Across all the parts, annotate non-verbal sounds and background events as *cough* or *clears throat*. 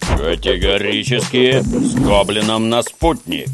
Категорически с Гоблином на спутник.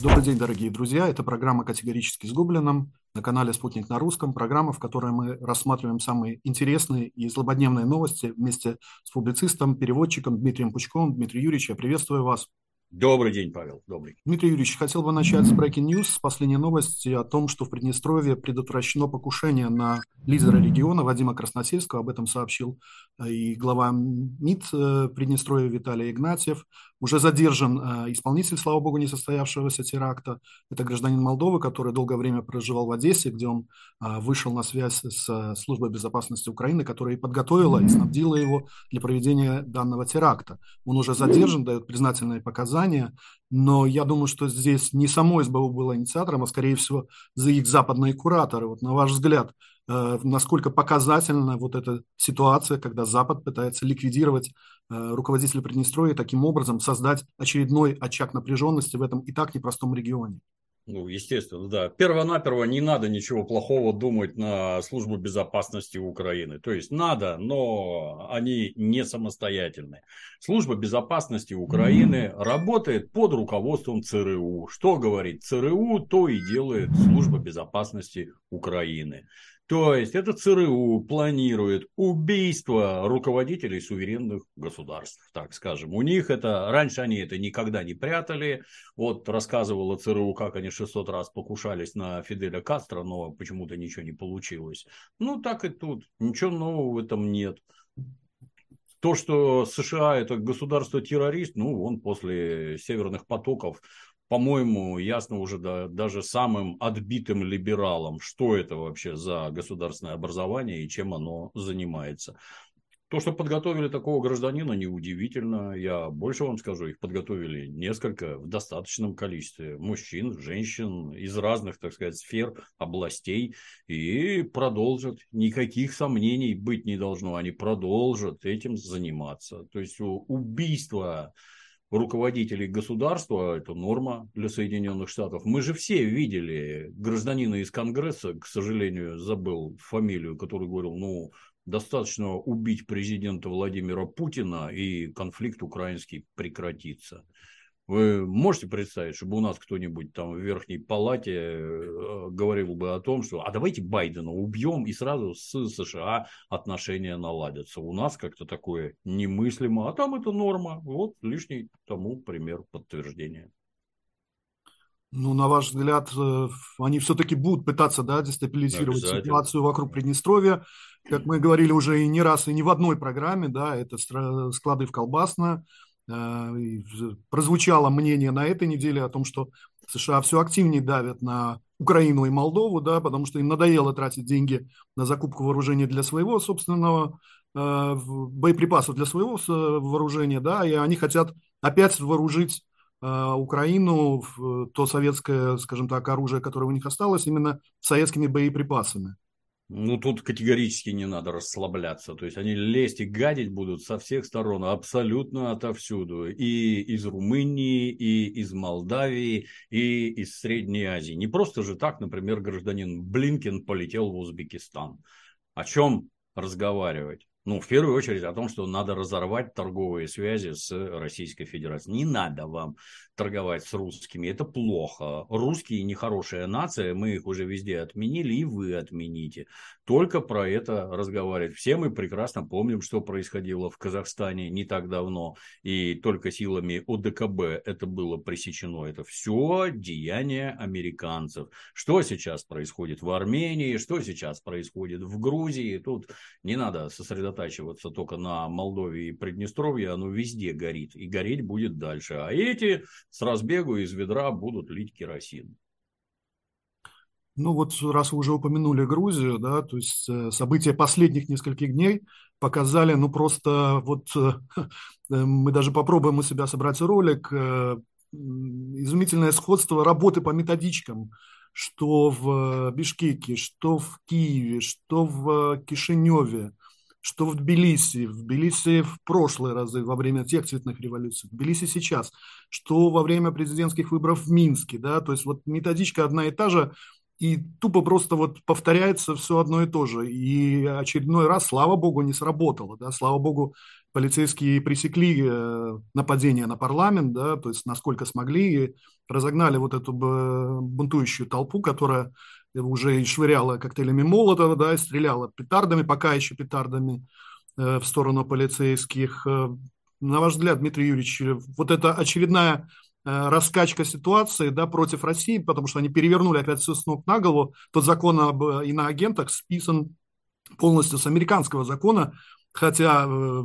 Добрый день, дорогие друзья. Это программа «Категорически с Гоблином» на канале «Спутник на русском». Программа, в которой мы рассматриваем самые интересные и злободневные новости вместе с публицистом, переводчиком Дмитрием Пучковым. Дмитрий Юрьевич, я приветствую вас. Добрый день, Павел. Добрый. Дмитрий Юрьевич, хотел бы начать с breaking news, с последней новости о том, что в Приднестровье предотвращено покушение на лидера региона Вадима Красносельского. Об этом сообщил э, и глава МИД э, Приднестровья Виталий Игнатьев. Уже задержан э, исполнитель, слава богу, несостоявшегося теракта. Это гражданин Молдовы, который долгое время проживал в Одессе, где он вышел на связь с службой безопасности Украины, которая и подготовила и снабдила его для проведения данного теракта. Он уже задержан, дает признательные показания наказания, но я думаю, что здесь не само СБУ было инициатором, а скорее всего за их западные кураторы. Вот на ваш взгляд, э, насколько показательна вот эта ситуация, когда Запад пытается ликвидировать э, руководителя Приднестровья и таким образом создать очередной очаг напряженности в этом и так непростом регионе? Ну, естественно, да. Перво-наперво не надо ничего плохого думать на службу безопасности Украины. То есть надо, но они не самостоятельны. Служба безопасности Украины работает под руководством ЦРУ. Что говорит ЦРУ, то и делает служба безопасности Украины. То есть это ЦРУ планирует убийство руководителей суверенных государств, так скажем. У них это, раньше они это никогда не прятали. Вот рассказывала ЦРУ, как они 600 раз покушались на Фиделя Кастро, но почему-то ничего не получилось. Ну, так и тут. Ничего нового в этом нет. То, что США это государство-террорист, ну, он после северных потоков по-моему, ясно уже да, даже самым отбитым либералам, что это вообще за государственное образование и чем оно занимается. То, что подготовили такого гражданина, неудивительно. Я больше вам скажу, их подготовили несколько в достаточном количестве мужчин, женщин из разных, так сказать, сфер, областей. И продолжат. Никаких сомнений быть не должно. Они продолжат этим заниматься. То есть убийство руководителей государства, это норма для Соединенных Штатов. Мы же все видели гражданина из Конгресса, к сожалению, забыл фамилию, который говорил, ну, достаточно убить президента Владимира Путина, и конфликт украинский прекратится. Вы можете представить, чтобы у нас кто-нибудь там в верхней палате э, говорил бы о том, что а давайте Байдена убьем и сразу с США отношения наладятся. У нас как-то такое немыслимо, а там это норма. Вот лишний тому пример подтверждения. Ну, на ваш взгляд, э, они все-таки будут пытаться да, дестабилизировать ситуацию вокруг Приднестровья. Как мы говорили уже и не раз, и не в одной программе, да, это склады в Колбасно, прозвучало мнение на этой неделе о том, что США все активнее давят на Украину и Молдову, да, потому что им надоело тратить деньги на закупку вооружения для своего собственного э, боеприпасов для своего вооружения, да, и они хотят опять вооружить э, Украину в то советское, скажем так, оружие, которое у них осталось, именно советскими боеприпасами. Ну, тут категорически не надо расслабляться. То есть, они лезть и гадить будут со всех сторон, абсолютно отовсюду. И из Румынии, и из Молдавии, и из Средней Азии. Не просто же так, например, гражданин Блинкин полетел в Узбекистан. О чем разговаривать? Ну, в первую очередь о том, что надо разорвать торговые связи с Российской Федерацией. Не надо вам торговать с русскими, это плохо. Русские нехорошая нация, мы их уже везде отменили, и вы отмените. Только про это разговаривать. Все мы прекрасно помним, что происходило в Казахстане не так давно, и только силами ОДКБ это было пресечено. Это все деяния американцев. Что сейчас происходит в Армении, что сейчас происходит в Грузии, тут не надо сосредотачиваться только на Молдове и Приднестровье, оно везде горит. И гореть будет дальше. А эти с разбегу из ведра будут лить керосин. Ну вот раз вы уже упомянули Грузию, да, то есть э, события последних нескольких дней показали, ну просто вот э, *laughs* мы даже попробуем у себя собрать ролик, э, изумительное сходство работы по методичкам, что в Бишкеке, что в Киеве, что в Кишиневе, что в Тбилиси, в Тбилиси в прошлые разы, во время тех цветных революций, в Тбилиси сейчас, что во время президентских выборов в Минске, да, то есть вот методичка одна и та же, и тупо просто вот повторяется все одно и то же. И очередной раз, слава богу, не сработало. Да? Слава богу, полицейские пресекли э, нападение на парламент, да, то есть насколько смогли, и разогнали вот эту бунтующую толпу, которая уже и швыряла коктейлями Молотова, да, и стреляла петардами, пока еще петардами э, в сторону полицейских. Э, на ваш взгляд, Дмитрий Юрьевич, вот это очередная раскачка ситуации да, против России, потому что они перевернули опять все с ног на голову. Тот закон об э, иноагентах списан полностью с американского закона, хотя э,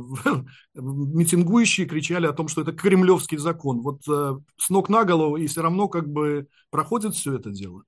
*laughs* митингующие кричали о том, что это кремлевский закон. Вот с ног на голову и все равно как бы проходит все это дело.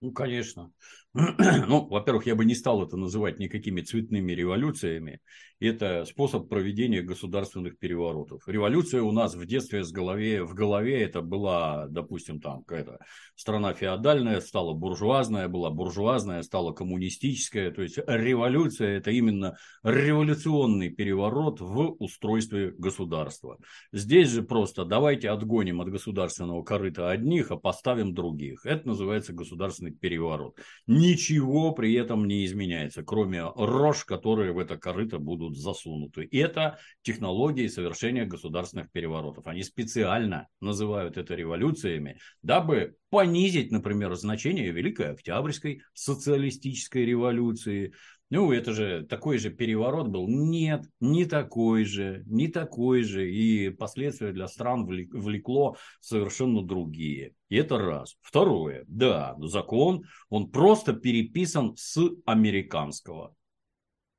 Ну, конечно. *clears throat* Ну, во-первых, я бы не стал это называть никакими цветными революциями. Это способ проведения государственных переворотов. Революция у нас в детстве с голове, в голове это была, допустим, там какая-то страна феодальная, стала буржуазная, была буржуазная, стала коммунистическая. То есть революция – это именно революционный переворот в устройстве государства. Здесь же просто давайте отгоним от государственного корыта одних, а поставим других. Это называется государственный переворот ничего при этом не изменяется, кроме рож, которые в это корыто будут засунуты. Это технологии совершения государственных переворотов. Они специально называют это революциями, дабы понизить, например, значение Великой Октябрьской социалистической революции, ну, это же такой же переворот был. Нет, не такой же, не такой же. И последствия для стран влекло совершенно другие. И это раз. Второе. Да, закон, он просто переписан с американского.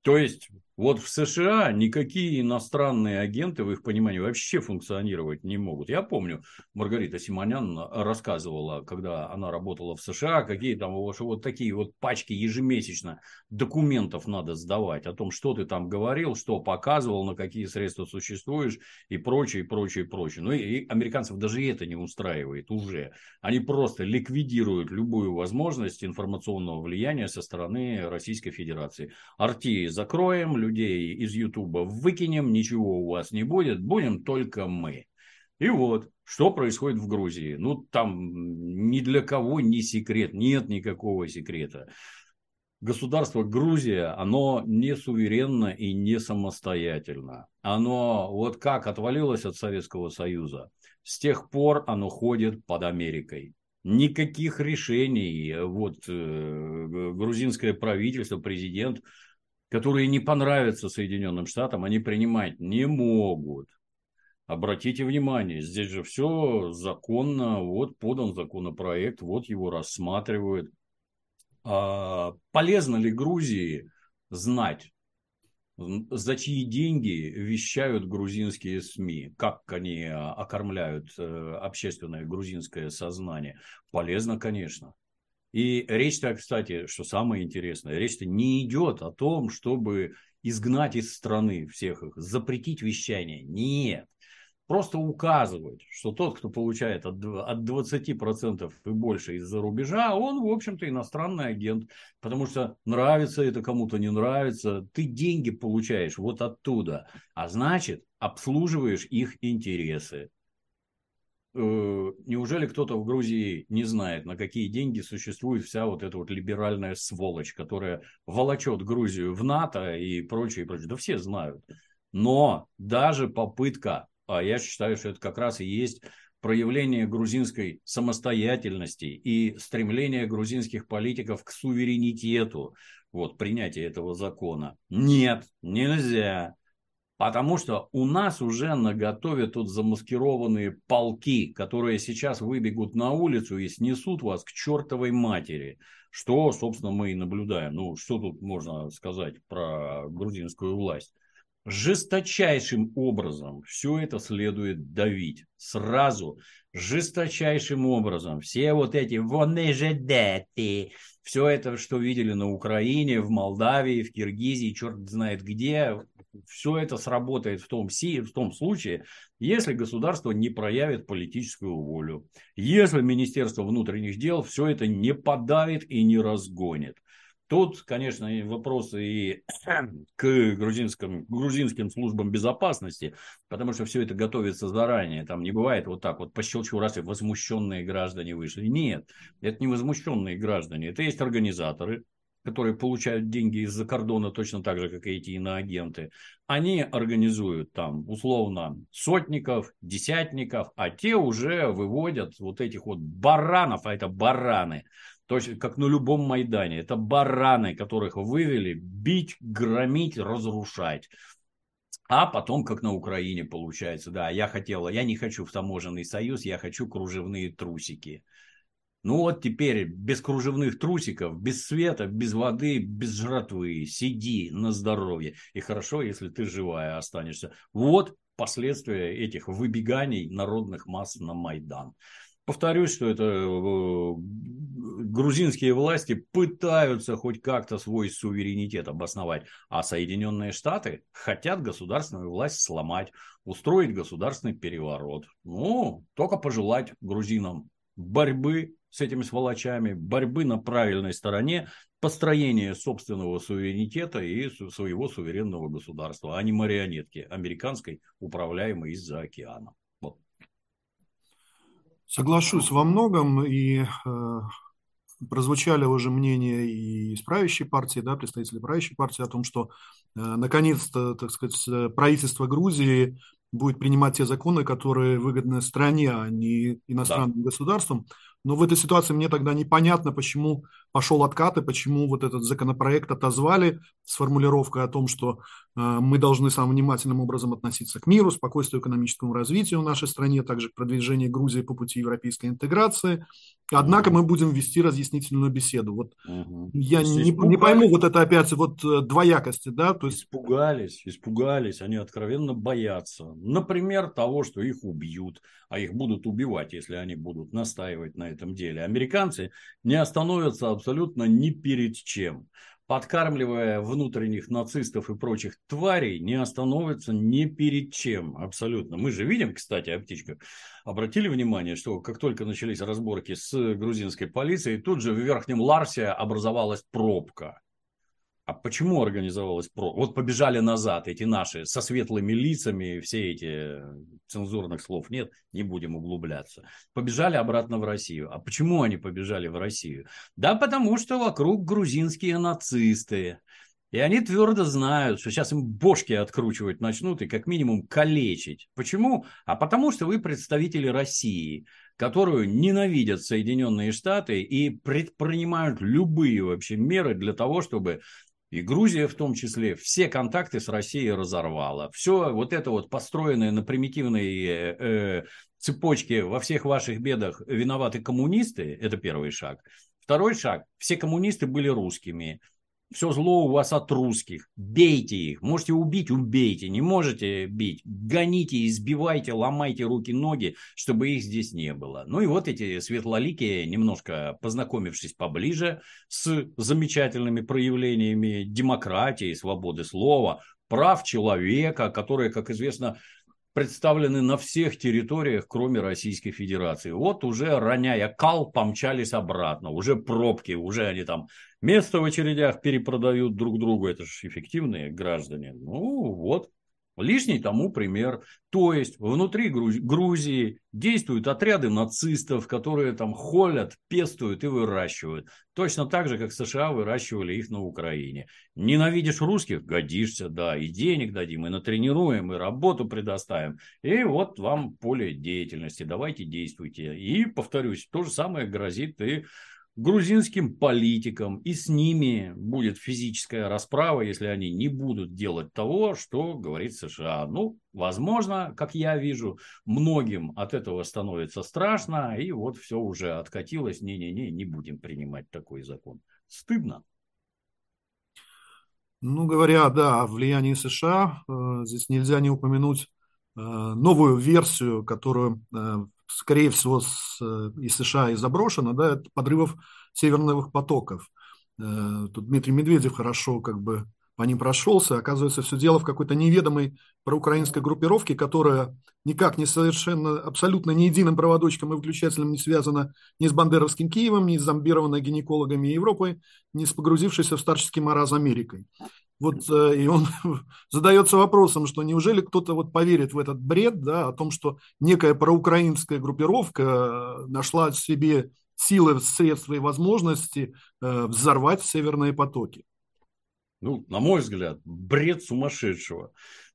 То есть вот в США никакие иностранные агенты, в их понимании, вообще функционировать не могут. Я помню, Маргарита Симонян рассказывала, когда она работала в США, какие там вот такие вот пачки ежемесячно документов надо сдавать о том, что ты там говорил, что показывал, на какие средства существуешь и прочее, и прочее, и прочее. Ну и американцев даже это не устраивает уже. Они просто ликвидируют любую возможность информационного влияния со стороны Российской Федерации. Арти закроем, людей из Ютуба выкинем, ничего у вас не будет, будем только мы. И вот, что происходит в Грузии? Ну, там ни для кого не секрет, нет никакого секрета. Государство Грузия, оно не суверенно и не самостоятельно. Оно вот как отвалилось от Советского Союза, с тех пор оно ходит под Америкой. Никаких решений вот э, грузинское правительство, президент которые не понравятся Соединенным Штатам, они принимать не могут. Обратите внимание, здесь же все законно, вот подан законопроект, вот его рассматривают. А полезно ли Грузии знать, за чьи деньги вещают грузинские СМИ, как они окормляют э, общественное грузинское сознание? Полезно, конечно. И речь-то, кстати, что самое интересное, речь-то не идет о том, чтобы изгнать из страны всех их, запретить вещание. Нет. Просто указывать, что тот, кто получает от 20% и больше из-за рубежа, он, в общем-то, иностранный агент. Потому что нравится это кому-то, не нравится. Ты деньги получаешь вот оттуда. А значит, обслуживаешь их интересы. Э, неужели кто-то в Грузии не знает, на какие деньги существует вся вот эта вот либеральная сволочь, которая волочет Грузию в НАТО и прочее, и прочее. Да все знают. Но даже попытка, а я считаю, что это как раз и есть проявление грузинской самостоятельности и стремление грузинских политиков к суверенитету, вот, принятия этого закона. Нет, нельзя. Потому что у нас уже на готове тут замаскированные полки, которые сейчас выбегут на улицу и снесут вас к чертовой матери. Что, собственно, мы и наблюдаем. Ну, что тут можно сказать про грузинскую власть? Жесточайшим образом все это следует давить. Сразу, жесточайшим образом. Все вот эти «вони же дети», все это, что видели на Украине, в Молдавии, в Киргизии, черт знает где, все это сработает в том, в том случае, если государство не проявит политическую волю. Если Министерство внутренних дел все это не подавит и не разгонит. Тут, конечно, вопросы и *clears throat* к грузинским, грузинским службам безопасности, потому что все это готовится заранее. Там не бывает вот так вот по щелчку раз и возмущенные граждане вышли. Нет, это не возмущенные граждане. Это есть организаторы, которые получают деньги из-за кордона точно так же, как и эти иноагенты, они организуют там условно сотников, десятников, а те уже выводят вот этих вот баранов, а это бараны, то есть как на любом Майдане, это бараны, которых вывели бить, громить, разрушать. А потом, как на Украине получается, да, я хотела, я не хочу в таможенный союз, я хочу кружевные трусики. Ну вот теперь без кружевных трусиков, без света, без воды, без жратвы. Сиди на здоровье. И хорошо, если ты живая останешься. Вот последствия этих выбеганий народных масс на Майдан. Повторюсь, что это э, грузинские власти пытаются хоть как-то свой суверенитет обосновать, а Соединенные Штаты хотят государственную власть сломать, устроить государственный переворот. Ну, только пожелать грузинам борьбы с этими сволочами, борьбы на правильной стороне, построения собственного суверенитета и своего суверенного государства, а не марионетки американской, управляемой из-за океана. Соглашусь во многом, и э, прозвучали уже мнения и из правящей партии, да, представители правящей партии о том, что э, наконец-то, так сказать, правительство Грузии будет принимать те законы, которые выгодны стране, а не иностранным да. государствам. Но в этой ситуации мне тогда непонятно, почему пошел откат и почему вот этот законопроект отозвали с формулировкой о том, что э, мы должны самым внимательным образом относиться к миру, спокойствию, экономическому развитию в нашей стране, также к продвижению Грузии по пути европейской интеграции. Однако мы будем вести разъяснительную беседу. Вот угу. я не, не пойму вот это опять вот э, двоякости, да, то есть испугались, испугались, они откровенно боятся. Например, того, что их убьют, а их будут убивать, если они будут настаивать на этом деле. Американцы не остановятся абсолютно ни перед чем. Подкармливая внутренних нацистов и прочих тварей, не остановятся ни перед чем абсолютно. Мы же видим, кстати, о птичках, обратили внимание, что как только начались разборки с грузинской полицией, тут же в Верхнем Ларсе образовалась пробка а почему организовалась про? Вот побежали назад эти наши со светлыми лицами, все эти цензурных слов нет, не будем углубляться. Побежали обратно в Россию. А почему они побежали в Россию? Да потому что вокруг грузинские нацисты. И они твердо знают, что сейчас им бошки откручивать начнут и как минимум калечить. Почему? А потому что вы представители России, которую ненавидят Соединенные Штаты и предпринимают любые вообще меры для того, чтобы и Грузия в том числе, все контакты с Россией разорвала. Все вот это вот построенное на примитивной э, э, цепочке во всех ваших бедах виноваты коммунисты, это первый шаг. Второй шаг, все коммунисты были русскими все зло у вас от русских. Бейте их. Можете убить, убейте. Не можете бить. Гоните, избивайте, ломайте руки-ноги, чтобы их здесь не было. Ну и вот эти светлоликие, немножко познакомившись поближе с замечательными проявлениями демократии, свободы слова, прав человека, которые, как известно, представлены на всех территориях, кроме Российской Федерации. Вот уже, роняя кал, помчались обратно. Уже пробки, уже они там место в очередях перепродают друг другу. Это же эффективные граждане. Ну, вот, Лишний тому пример. То есть внутри Грузии действуют отряды нацистов, которые там холят, пестуют и выращивают. Точно так же, как США выращивали их на Украине. Ненавидишь русских? Годишься, да. И денег дадим, и натренируем, и работу предоставим. И вот вам поле деятельности. Давайте действуйте. И, повторюсь, то же самое грозит и грузинским политикам, и с ними будет физическая расправа, если они не будут делать того, что говорит США. Ну, возможно, как я вижу, многим от этого становится страшно, и вот все уже откатилось, не-не-не, не будем принимать такой закон. Стыдно. Ну, говоря, да, о влиянии США, э, здесь нельзя не упомянуть э, новую версию, которую э, скорее всего, с, э, из США и заброшено, да, это подрывов северных потоков. Э, тут Дмитрий Медведев хорошо как бы по ним прошелся. Оказывается, все дело в какой-то неведомой проукраинской группировке, которая никак не совершенно, абсолютно ни единым проводочком и выключателем не связана ни с Бандеровским Киевом, ни с зомбированной гинекологами Европы, ни с погрузившейся в старческий маразм Америкой. Вот э, и он *laughs* задается вопросом, что неужели кто-то вот поверит в этот бред, да, о том, что некая проукраинская группировка э, нашла в себе силы, средства и возможности э, взорвать северные потоки. Ну, на мой взгляд, бред сумасшедшего.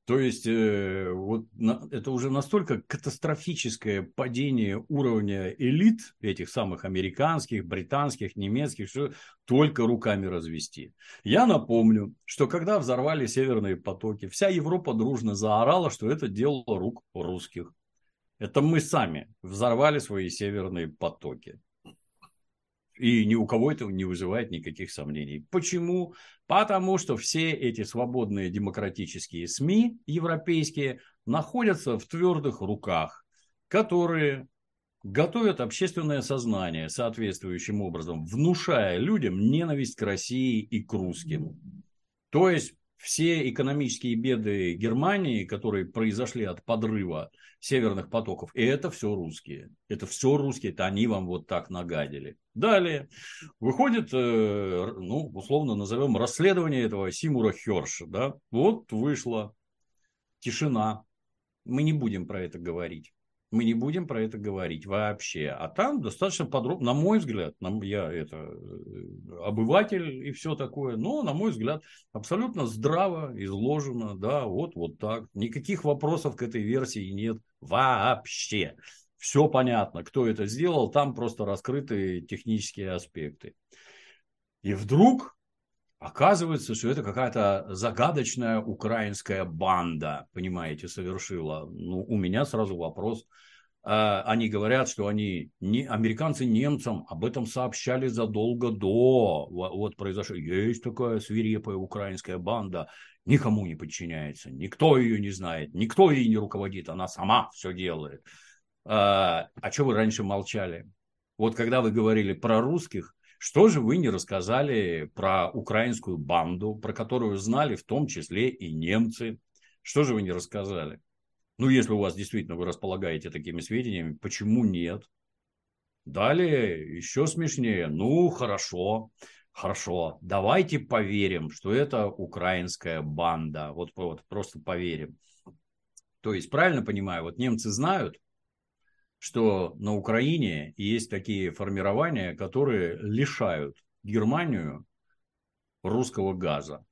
То есть, э, вот на, это уже настолько катастрофическое падение уровня элит, этих самых американских, британских, немецких, что только руками развести. Я напомню, что когда взорвали северные потоки, вся Европа дружно заорала, что это дело рук русских. Это мы сами взорвали свои северные потоки. И ни у кого это не вызывает никаких сомнений. Почему? Потому что все эти свободные демократические СМИ европейские находятся в твердых руках, которые готовят общественное сознание соответствующим образом, внушая людям ненависть к России и к русским. То есть все экономические беды Германии, которые произошли от подрыва северных потоков, и это все русские. Это все русские, это они вам вот так нагадили. Далее выходит, э, ну, условно назовем, расследование этого Симура Херша. Да? Вот вышло. Тишина. Мы не будем про это говорить. Мы не будем про это говорить вообще. А там достаточно подробно, на мой взгляд, я это э, обыватель и все такое, но, на мой взгляд, абсолютно здраво изложено, да, вот, вот так. Никаких вопросов к этой версии нет вообще. Все понятно, кто это сделал, там просто раскрыты технические аспекты. И вдруг Оказывается, что это какая-то загадочная украинская банда, понимаете, совершила. Ну, у меня сразу вопрос. А, они говорят, что они, не, американцы немцам об этом сообщали задолго до. Вот произошло. Есть такая свирепая украинская банда, никому не подчиняется, никто ее не знает, никто ей не руководит, она сама все делает. А, а что вы раньше молчали? Вот когда вы говорили про русских, что же вы не рассказали про украинскую банду, про которую знали в том числе и немцы? Что же вы не рассказали? Ну, если у вас действительно вы располагаете такими сведениями, почему нет? Далее еще смешнее. Ну, хорошо, хорошо. Давайте поверим, что это украинская банда. Вот, вот просто поверим. То есть, правильно понимаю, вот немцы знают, что на Украине есть такие формирования, которые лишают Германию русского газа.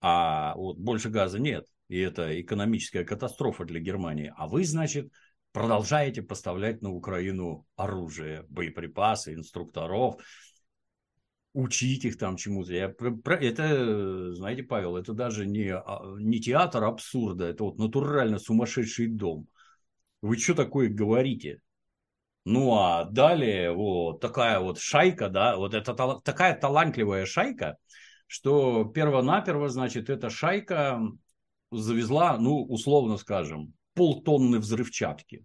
А вот больше газа нет. И это экономическая катастрофа для Германии. А вы, значит, продолжаете поставлять на Украину оружие, боеприпасы, инструкторов, учить их там чему-то. Я, это, знаете, Павел, это даже не, а, не театр абсурда, это вот натурально сумасшедший дом. Вы что такое говорите? Ну, а далее вот такая вот шайка, да, вот это такая талантливая шайка, что перво-наперво, значит, эта шайка завезла, ну, условно скажем, полтонны взрывчатки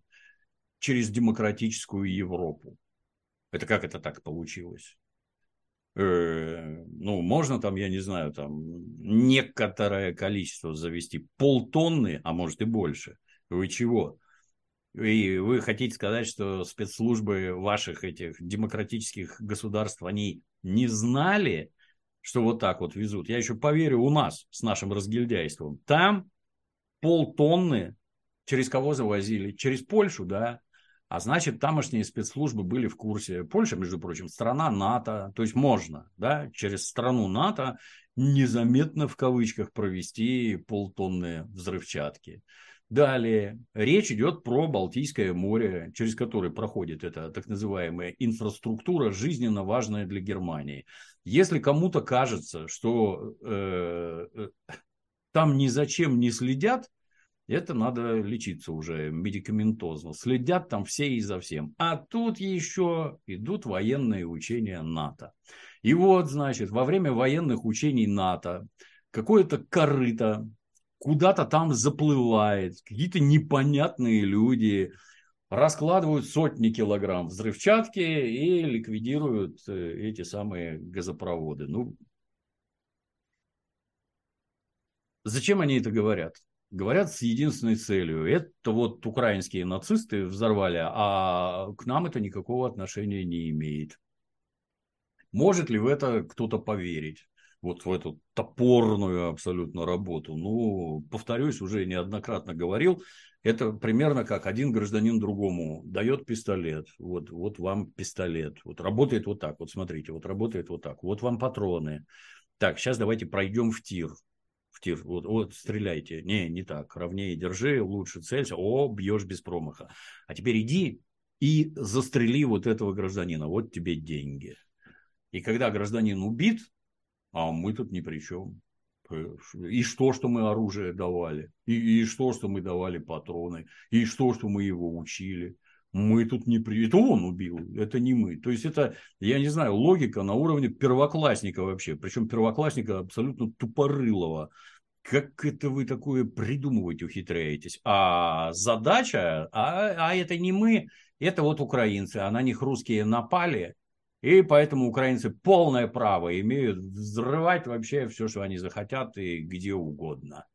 через демократическую Европу. Это как это так получилось? Э, ну, можно там, я не знаю, там некоторое количество завести, полтонны, а может и больше. Вы чего? И вы хотите сказать, что спецслужбы ваших этих демократических государств, они не знали, что вот так вот везут? Я еще поверю у нас с нашим разгильдяйством. Там полтонны через кого завозили? Через Польшу, да? А значит, тамошние спецслужбы были в курсе. Польша, между прочим, страна НАТО. То есть можно, да, через страну НАТО незаметно в кавычках провести полтонны взрывчатки. Далее, речь идет про Балтийское море, через которое проходит эта так называемая инфраструктура, жизненно важная для Германии. Если кому-то кажется, что э, э, там ни зачем не следят, это надо лечиться уже медикаментозно. Следят там все и за всем. А тут еще идут военные учения НАТО. И вот, значит, во время военных учений НАТО какое-то корыто куда-то там заплывает, какие-то непонятные люди раскладывают сотни килограмм взрывчатки и ликвидируют э, эти самые газопроводы. Ну, Зачем они это говорят? Говорят с единственной целью. Это вот украинские нацисты взорвали, а к нам это никакого отношения не имеет. Может ли в это кто-то поверить? Вот в эту топорную абсолютно работу. Ну, повторюсь, уже неоднократно говорил, это примерно как один гражданин другому дает пистолет. Вот, вот вам пистолет. Вот работает вот так. Вот смотрите, вот работает вот так. Вот вам патроны. Так, сейчас давайте пройдем в тир. В тир. Вот, вот стреляйте. Не, не так. Ровнее держи, лучше целься. О, бьешь без промаха. А теперь иди и застрели вот этого гражданина. Вот тебе деньги. И когда гражданин убит, а мы тут ни при чем. И что, что мы оружие давали, и, и что, что мы давали патроны, и что, что мы его учили. Мы тут не при... Это он убил, это не мы. То есть, это, я не знаю, логика на уровне первоклассника вообще. Причем первоклассника абсолютно тупорылого. Как это вы такое придумывать ухитряетесь? А задача, а, а это не мы, это вот украинцы. А на них русские напали, и поэтому украинцы полное право имеют взрывать вообще все, что они захотят и где угодно.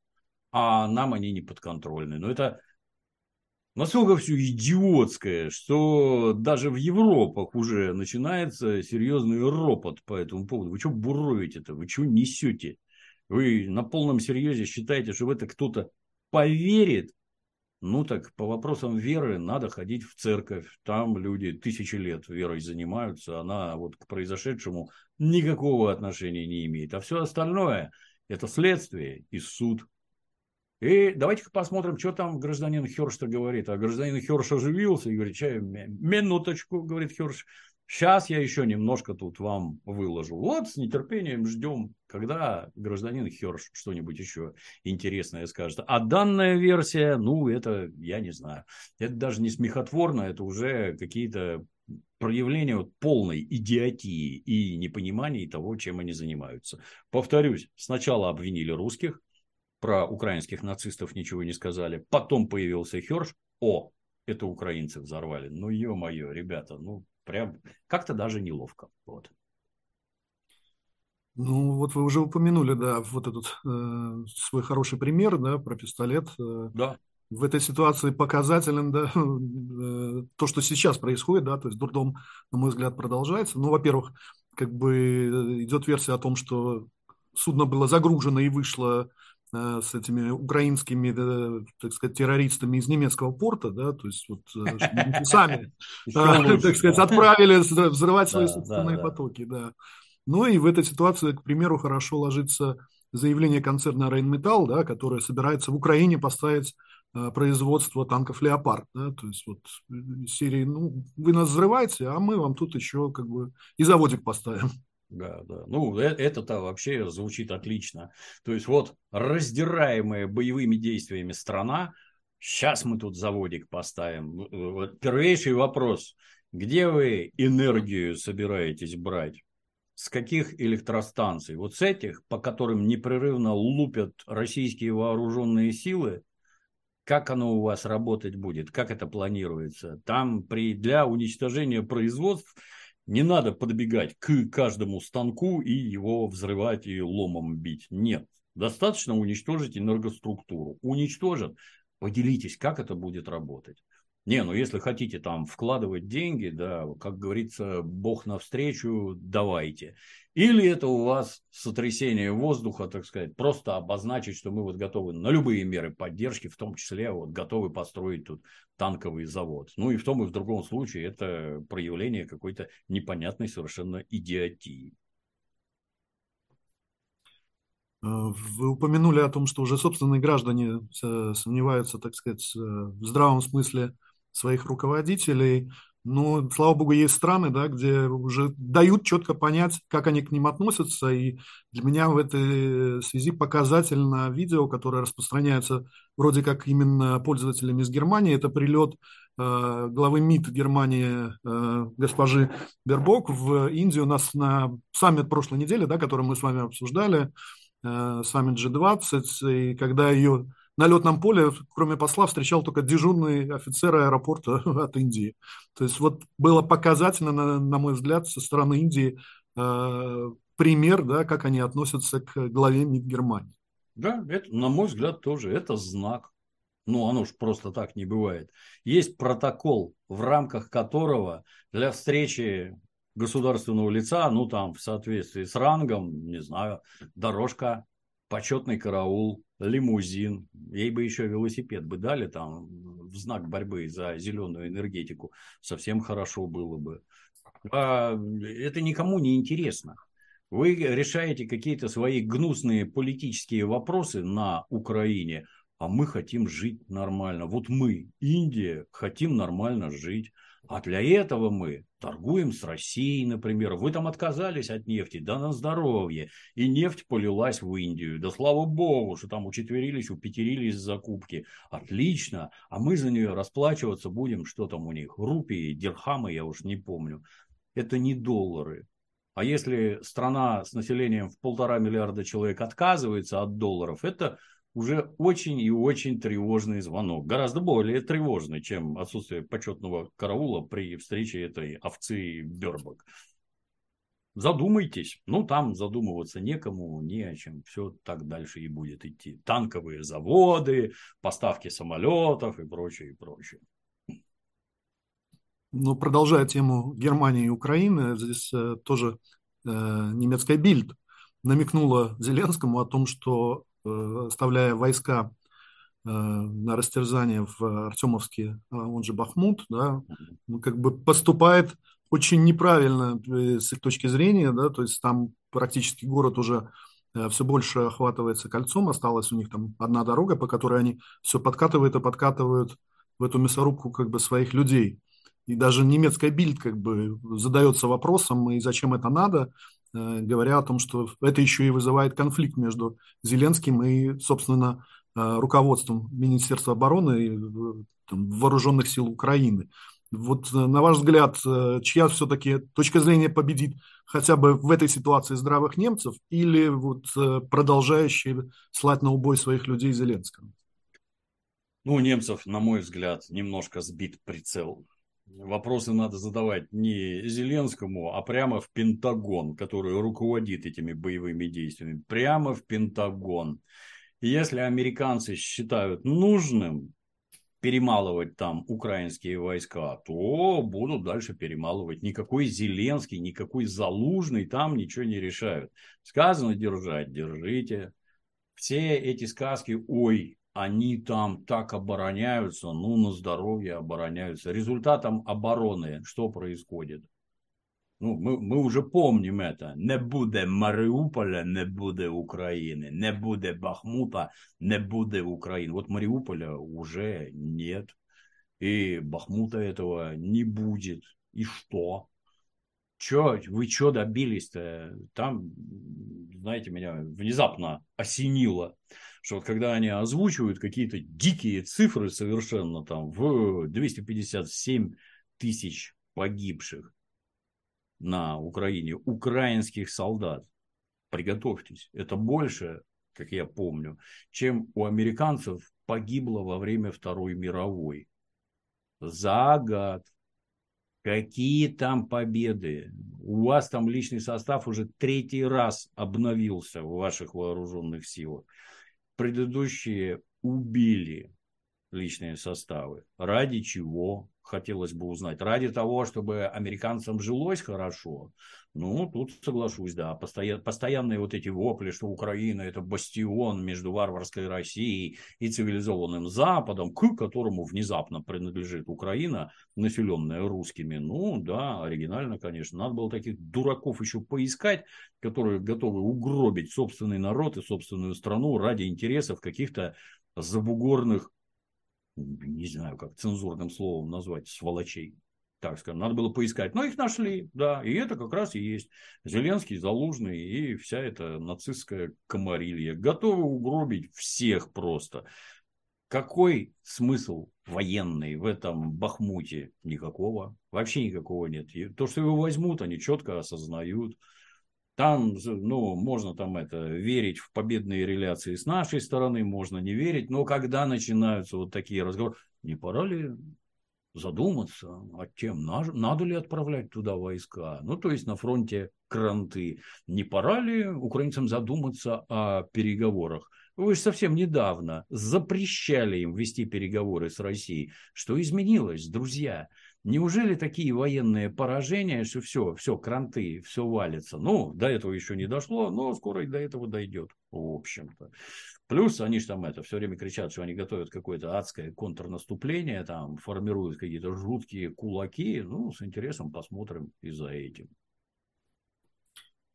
А нам они не подконтрольны. Но это настолько все идиотское, что даже в Европах уже начинается серьезный ропот по этому поводу. Вы что буровите-то? Вы что несете? Вы на полном серьезе считаете, что в это кто-то поверит? Ну так по вопросам веры надо ходить в церковь. Там люди тысячи лет верой занимаются. Она вот к произошедшему никакого отношения не имеет. А все остальное – это следствие и суд. И давайте-ка посмотрим, что там гражданин Херш говорит. А гражданин Херш оживился и говорит, минуточку, говорит Херш, Сейчас я еще немножко тут вам выложу. Вот с нетерпением ждем, когда гражданин Херш что-нибудь еще интересное скажет. А данная версия, ну, это я не знаю. Это даже не смехотворно, это уже какие-то проявления вот полной идиотии и непонимания того, чем они занимаются. Повторюсь, сначала обвинили русских, про украинских нацистов ничего не сказали, потом появился Херш, о, это украинцы взорвали. Ну, ё-моё, ребята, ну, Прям как-то даже неловко. Вот. Ну, вот вы уже упомянули, да, вот этот э, свой хороший пример, да, про пистолет. Э, да. В этой ситуации показателен, да, *laughs* э, то, что сейчас происходит, да, то есть дурдом, на мой взгляд, продолжается. Ну, во-первых, как бы э, идет версия о том, что судно было загружено и вышло с этими украинскими, так сказать, террористами из немецкого порта, да, то есть вот э, сами, *laughs* *laughs* так сказать, отправили взрывать свои собственные потоки, да. Ну и в этой ситуации, к примеру, хорошо ложится заявление концерна Рейнметалл, да, которое собирается в Украине поставить э, производство танков «Леопард». Да, то есть вот серии, ну, вы нас взрываете, а мы вам тут еще как бы и заводик поставим. Да, да. Ну, э, это-то вообще звучит отлично. То есть, вот раздираемая боевыми действиями страна, сейчас мы тут заводик поставим. Э, вот первейший вопрос. Где вы энергию собираетесь брать? С каких электростанций? Вот с этих, по которым непрерывно лупят российские вооруженные силы, как оно у вас работать будет, как это планируется. Там при, для уничтожения производств не надо подбегать к каждому станку и его взрывать и ломом бить. Нет. Достаточно уничтожить энергоструктуру. Уничтожат, поделитесь, как это будет работать. Не, ну если хотите там вкладывать деньги, да, как говорится, Бог навстречу, давайте. Или это у вас сотрясение воздуха, так сказать, просто обозначить, что мы вот готовы на любые меры поддержки, в том числе вот готовы построить тут танковый завод. Ну и в том и в другом случае это проявление какой-то непонятной совершенно идиотии. Э, вы упомянули о том, что уже собственные граждане э, сомневаются, так сказать, э, в здравом смысле своих руководителей. Но, слава богу, есть страны, да, где уже дают четко понять, как они к ним относятся. И для меня в этой связи показательно видео, которое распространяется вроде как именно пользователями из Германии. Это прилет э, главы МИД Германии э, госпожи Бербок в Индию. У нас на саммит прошлой недели, да, который мы с вами обсуждали, э, саммит G20, и когда ее на летном поле, кроме посла, встречал только дежурный офицер аэропорта *laughs* от Индии. То есть вот было показательно, на, на мой взгляд, со стороны Индии э, пример, да, как они относятся к главе МИД Германии. Да, это, на мой взгляд, тоже это знак. Ну, оно же просто так не бывает. Есть протокол, в рамках которого для встречи государственного лица, ну, там, в соответствии с рангом, не знаю, дорожка, почетный караул, лимузин. Ей бы еще велосипед бы дали там в знак борьбы за зеленую энергетику. Совсем хорошо было бы. А это никому не интересно. Вы решаете какие-то свои гнусные политические вопросы на Украине – а мы хотим жить нормально. Вот мы, Индия, хотим нормально жить. А для этого мы торгуем с Россией, например. Вы там отказались от нефти, да на здоровье. И нефть полилась в Индию. Да слава богу, что там учетверились, упетерились закупки. Отлично. А мы за нее расплачиваться будем, что там у них, рупии, дирхамы, я уж не помню. Это не доллары. А если страна с населением в полтора миллиарда человек отказывается от долларов, это уже очень и очень тревожный звонок. Гораздо более тревожный, чем отсутствие почетного караула при встрече этой овцы Бербак. Задумайтесь. Ну, там задумываться некому, не о чем. Все так дальше и будет идти. Танковые заводы, поставки самолетов и прочее, и прочее. Ну, продолжая тему Германии и Украины, здесь э, тоже э, немецкая Бильд намекнула Зеленскому о том, что оставляя войска э, на растерзание в Артемовске, а он же Бахмут, да, ну, как бы поступает очень неправильно э, с их точки зрения, да, то есть там практически город уже все больше охватывается кольцом, осталась у них там одна дорога, по которой они все подкатывают и подкатывают в эту мясорубку как бы своих людей. И даже немецкая бильд как бы задается вопросом, и зачем это надо, Э, говоря о том, что это еще и вызывает конфликт между Зеленским и, собственно, э, руководством Министерства обороны и там, вооруженных сил Украины. Вот э, на ваш взгляд, чья все-таки точка зрения победит хотя бы в этой ситуации здравых немцев или вот продолжающие слать на убой своих людей Зеленского? Ну, у немцев, на мой взгляд, немножко сбит прицел вопросы надо задавать не Зеленскому, а прямо в Пентагон, который руководит этими боевыми действиями. Прямо в Пентагон. Если американцы считают нужным перемалывать там украинские войска, то будут дальше перемалывать. Никакой Зеленский, никакой Залужный там ничего не решают. Сказано держать, держите. Все эти сказки, ой, они там так обороняются, ну, на здоровье обороняются. Результатом обороны что происходит? Ну, мы, мы уже помним это. Не будет Мариуполя, не будет Украины. Не будет Бахмута, не будет Украины. Вот Мариуполя уже нет. И Бахмута этого не будет. И что? Чё, вы что добились-то? Там, знаете, меня внезапно осенило что когда они озвучивают какие-то дикие цифры совершенно там в 257 тысяч погибших на Украине, украинских солдат, приготовьтесь, это больше, как я помню, чем у американцев погибло во время Второй мировой. За год. Какие там победы? У вас там личный состав уже третий раз обновился в ваших вооруженных силах предыдущие убили личные составы. Ради чего? Хотелось бы узнать. Ради того, чтобы американцам жилось хорошо. Ну, тут соглашусь, да. Постоян, постоянные вот эти вопли, что Украина это бастион между варварской Россией и цивилизованным Западом, к которому внезапно принадлежит Украина, населенная русскими. Ну, да, оригинально, конечно. Надо было таких дураков еще поискать, которые готовы угробить собственный народ и собственную страну ради интересов каких-то забугорных, не знаю, как цензурным словом назвать, сволочей так скажем, надо было поискать. Но их нашли, да, и это как раз и есть Зеленский, Залужный и вся эта нацистская комарилья. Готовы угробить всех просто. Какой смысл военный в этом Бахмуте? Никакого. Вообще никакого нет. И то, что его возьмут, они четко осознают. Там, ну, можно там это, верить в победные реляции с нашей стороны, можно не верить, но когда начинаются вот такие разговоры, не пора ли задуматься о тем, надо ли отправлять туда войска. Ну, то есть на фронте кранты. Не пора ли украинцам задуматься о переговорах? Вы же совсем недавно запрещали им вести переговоры с Россией. Что изменилось, друзья? Неужели такие военные поражения, что все, все, кранты, все валится? Ну, до этого еще не дошло, но скоро и до этого дойдет, в общем-то. Плюс они же там это все время кричат, что они готовят какое-то адское контрнаступление, там формируют какие-то жуткие кулаки. Ну, с интересом посмотрим и за этим.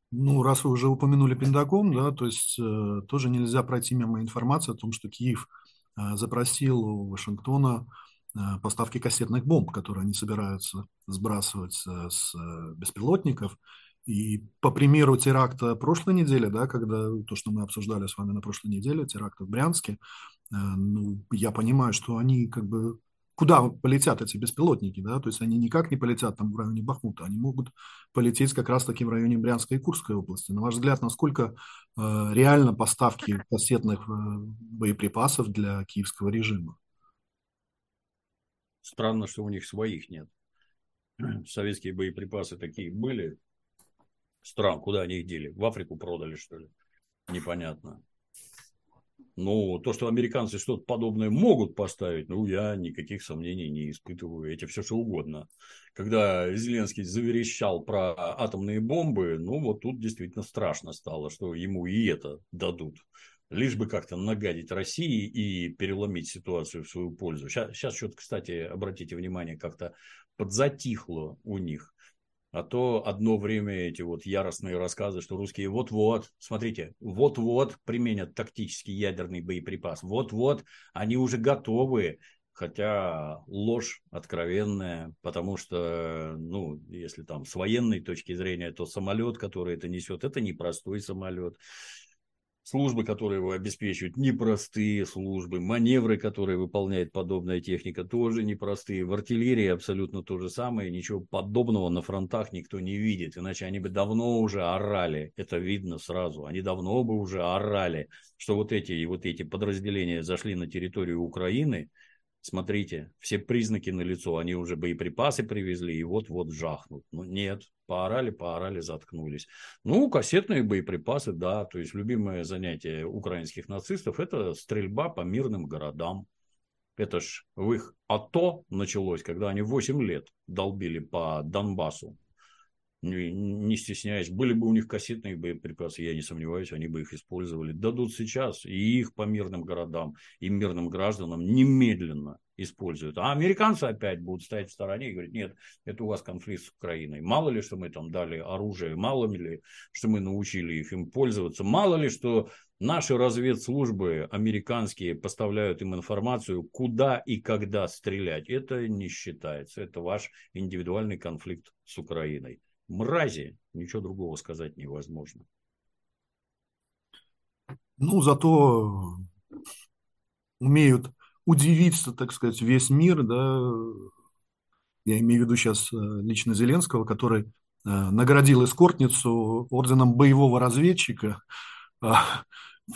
Ну, раз вы уже упомянули Пентагон, да, то есть э, тоже нельзя пройти мимо информации о том, что Киев э, запросил у Вашингтона Э, поставки кассетных бомб, которые они собираются сбрасывать с э, беспилотников. И по примеру теракта прошлой недели, да, когда то, что мы обсуждали с вами на прошлой неделе, теракт в Брянске, э, ну, я понимаю, что они как бы куда полетят эти беспилотники, да, то есть они никак не полетят там в районе Бахмута, они могут полететь как раз-таки в районе Брянской и Курской области. На ваш взгляд, насколько э, реально поставки кассетных э, боеприпасов для киевского режима? Странно, что у них своих нет. *clears throat* Советские боеприпасы такие были. Стран, куда они их дели? В Африку продали, что ли? Непонятно. Ну, то, что американцы что-то подобное могут поставить, ну, я никаких сомнений не испытываю. Эти все что угодно. Когда Зеленский заверещал про атомные бомбы, ну, вот тут действительно страшно стало, что ему и это дадут лишь бы как-то нагадить России и переломить ситуацию в свою пользу. Сейчас, сейчас что-то, кстати, обратите внимание, как-то подзатихло у них. А то одно время эти вот яростные рассказы, что русские вот-вот, смотрите, вот-вот применят тактический ядерный боеприпас, вот-вот они уже готовы, хотя ложь откровенная, потому что, ну, если там с военной точки зрения, то самолет, который это несет, это непростой самолет. Службы, которые его обеспечивают, непростые службы. Маневры, которые выполняет подобная техника, тоже непростые. В артиллерии абсолютно то же самое. Ничего подобного на фронтах никто не видит. Иначе они бы давно уже орали. Это видно сразу. Они давно бы уже орали, что вот эти и вот эти подразделения зашли на территорию Украины. Смотрите, все признаки на лицо. Они уже боеприпасы привезли и вот-вот жахнут. Ну нет, поорали, поорали, заткнулись. Ну, кассетные боеприпасы, да, то есть любимое занятие украинских нацистов – это стрельба по мирным городам. Это ж в их АТО началось, когда они 8 лет долбили по Донбассу не стесняясь. Были бы у них кассетные боеприпасы, я не сомневаюсь, они бы их использовали. Дадут сейчас и их по мирным городам, и мирным гражданам немедленно используют. А американцы опять будут стоять в стороне и говорить, нет, это у вас конфликт с Украиной. Мало ли, что мы там дали оружие, мало ли, что мы научили их им пользоваться, мало ли, что наши разведслужбы американские поставляют им информацию, куда и когда стрелять. Это не считается. Это ваш индивидуальный конфликт с Украиной мрази, ничего другого сказать невозможно. Ну, зато умеют удивиться, так сказать, весь мир, да, я имею в виду сейчас э, лично Зеленского, который э, наградил эскортницу орденом боевого разведчика, а,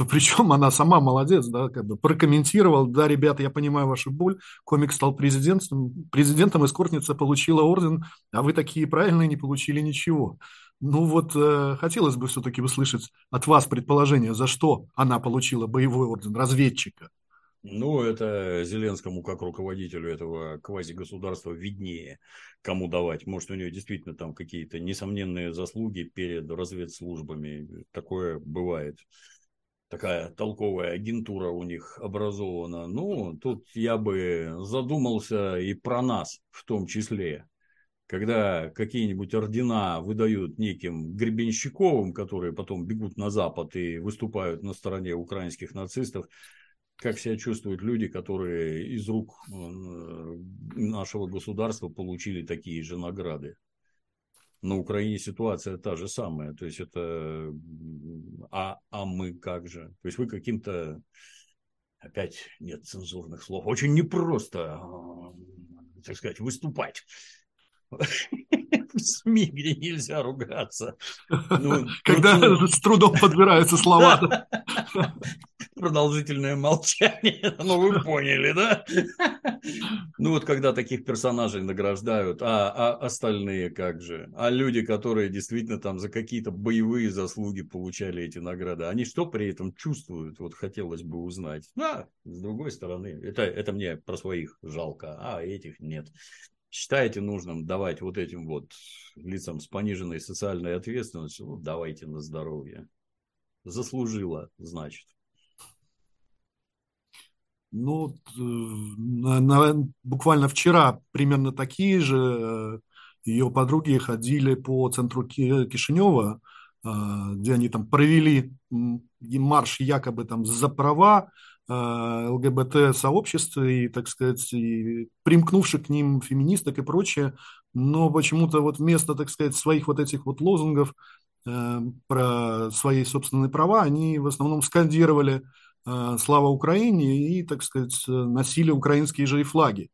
причем она сама молодец, да, как бы прокомментировал, да, ребята, я понимаю вашу боль, комик стал президентом, президентом, эскортница получила орден, а вы такие правильные не получили ничего. Ну вот э, хотелось бы все-таки услышать от вас предположение, за что она получила боевой орден разведчика. Ну, это Зеленскому, как руководителю этого квазигосударства, виднее, кому давать. Может, у нее действительно там какие-то несомненные заслуги перед разведслужбами. Такое бывает такая толковая агентура у них образована. Ну, тут я бы задумался и про нас в том числе. Когда какие-нибудь ордена выдают неким Гребенщиковым, которые потом бегут на Запад и выступают на стороне украинских нацистов, как себя чувствуют люди, которые из рук э, нашего государства получили такие же награды на Украине ситуация та же самая. То есть это а, а мы как же? То есть вы каким-то опять нет цензурных слов. Очень непросто, так сказать, выступать в СМИ, где нельзя ругаться. Ну, Когда ну, с трудом подбираются слова. *laughs* Продолжительное молчание. *laughs* Ну, вы поняли, да? *laughs* Ну, вот когда таких персонажей награждают, а, а остальные как же? А люди, которые действительно там за какие-то боевые заслуги получали эти награды, они что при этом чувствуют? Вот хотелось бы узнать. Да, с другой стороны, это, это мне про своих жалко, а этих нет считаете нужным давать вот этим вот лицам с пониженной социальной ответственностью, ну, давайте на здоровье. Заслужила, значит. Ну, э, на, на, буквально вчера примерно такие же э, ее подруги ходили по центру Кишинева, э, где они там провели марш якобы там за права ЛГБТ-сообщества и, так сказать, и примкнувших к ним феминисток и прочее, но почему-то вот вместо, так сказать, своих вот этих вот лозунгов про свои собственные права, они в основном скандировали «Слава Украине» и, так сказать, носили украинские же и флаги.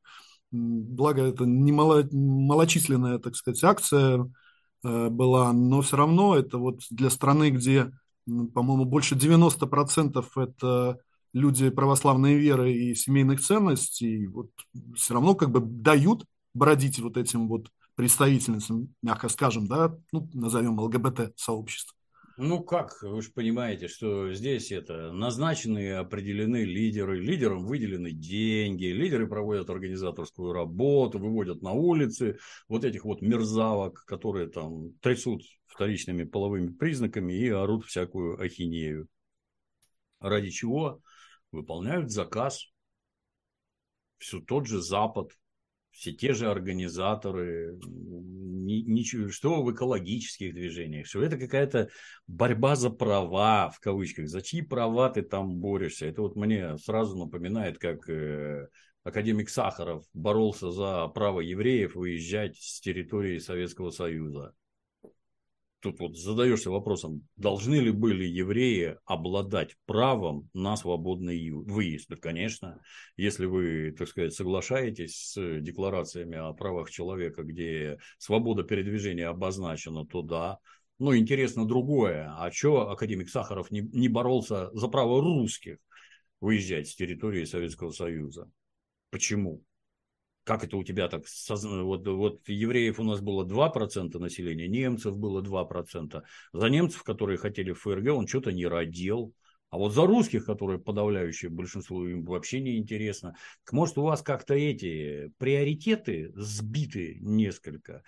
Благо, это не мало, малочисленная, так сказать, акция э, была, но все равно это вот для страны, где, по-моему, больше 90% это люди православной веры и семейных ценностей, вот все равно как бы дают бродить вот этим вот представительницам, мягко скажем, да, ну, назовем ЛГБТ-сообщество. Ну как, вы же понимаете, что здесь это назначены определены лидеры, лидерам выделены деньги, лидеры проводят организаторскую работу, выводят на улицы вот этих вот мерзавок, которые там трясут вторичными половыми признаками и орут всякую ахинею. Ради чего? Выполняют заказ. Все тот же Запад, все те же организаторы, ничего, что в экологических движениях, что это какая-то борьба за права, в кавычках, за чьи права ты там борешься. Это вот мне сразу напоминает, как э, академик Сахаров боролся за право евреев выезжать с территории Советского Союза тут вот задаешься вопросом, должны ли были евреи обладать правом на свободный выезд? Да, конечно, если вы, так сказать, соглашаетесь с декларациями о правах человека, где свобода передвижения обозначена, то да. Но интересно другое. А что академик Сахаров не, не боролся за право русских выезжать с территории Советского Союза? Почему? Как это у тебя так, вот, вот евреев у нас было 2% населения, немцев было 2%. За немцев, которые хотели в ФРГ, он что-то не родил. А вот за русских, которые подавляющее большинство, им вообще не интересно. Может, у вас как-то эти приоритеты сбиты несколько.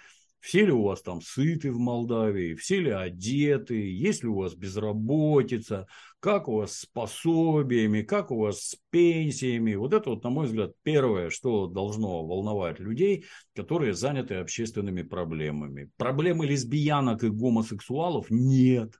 Все ли у вас там сыты в Молдавии, все ли одеты, есть ли у вас безработица, как у вас с пособиями, как у вас с пенсиями. Вот это вот, на мой взгляд, первое, что должно волновать людей, которые заняты общественными проблемами. Проблемы лесбиянок и гомосексуалов нет.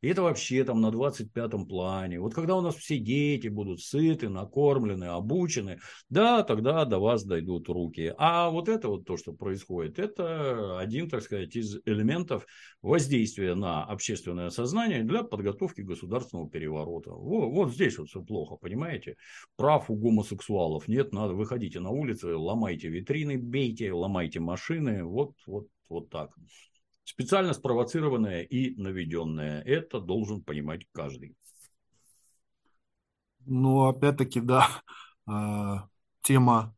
И это вообще там на 25-м плане. Вот когда у нас все дети будут сыты, накормлены, обучены, да, тогда до вас дойдут руки. А вот это вот то, что происходит, это один, так сказать, из элементов воздействия на общественное сознание для подготовки государственного переворота. Вот, вот здесь вот все плохо, понимаете? Прав у гомосексуалов нет, надо выходите на улицы, ломайте витрины, бейте, ломайте машины, вот, вот, вот так. Специально спровоцированное и наведенное. Это должен понимать каждый. Ну, опять-таки, да, а, тема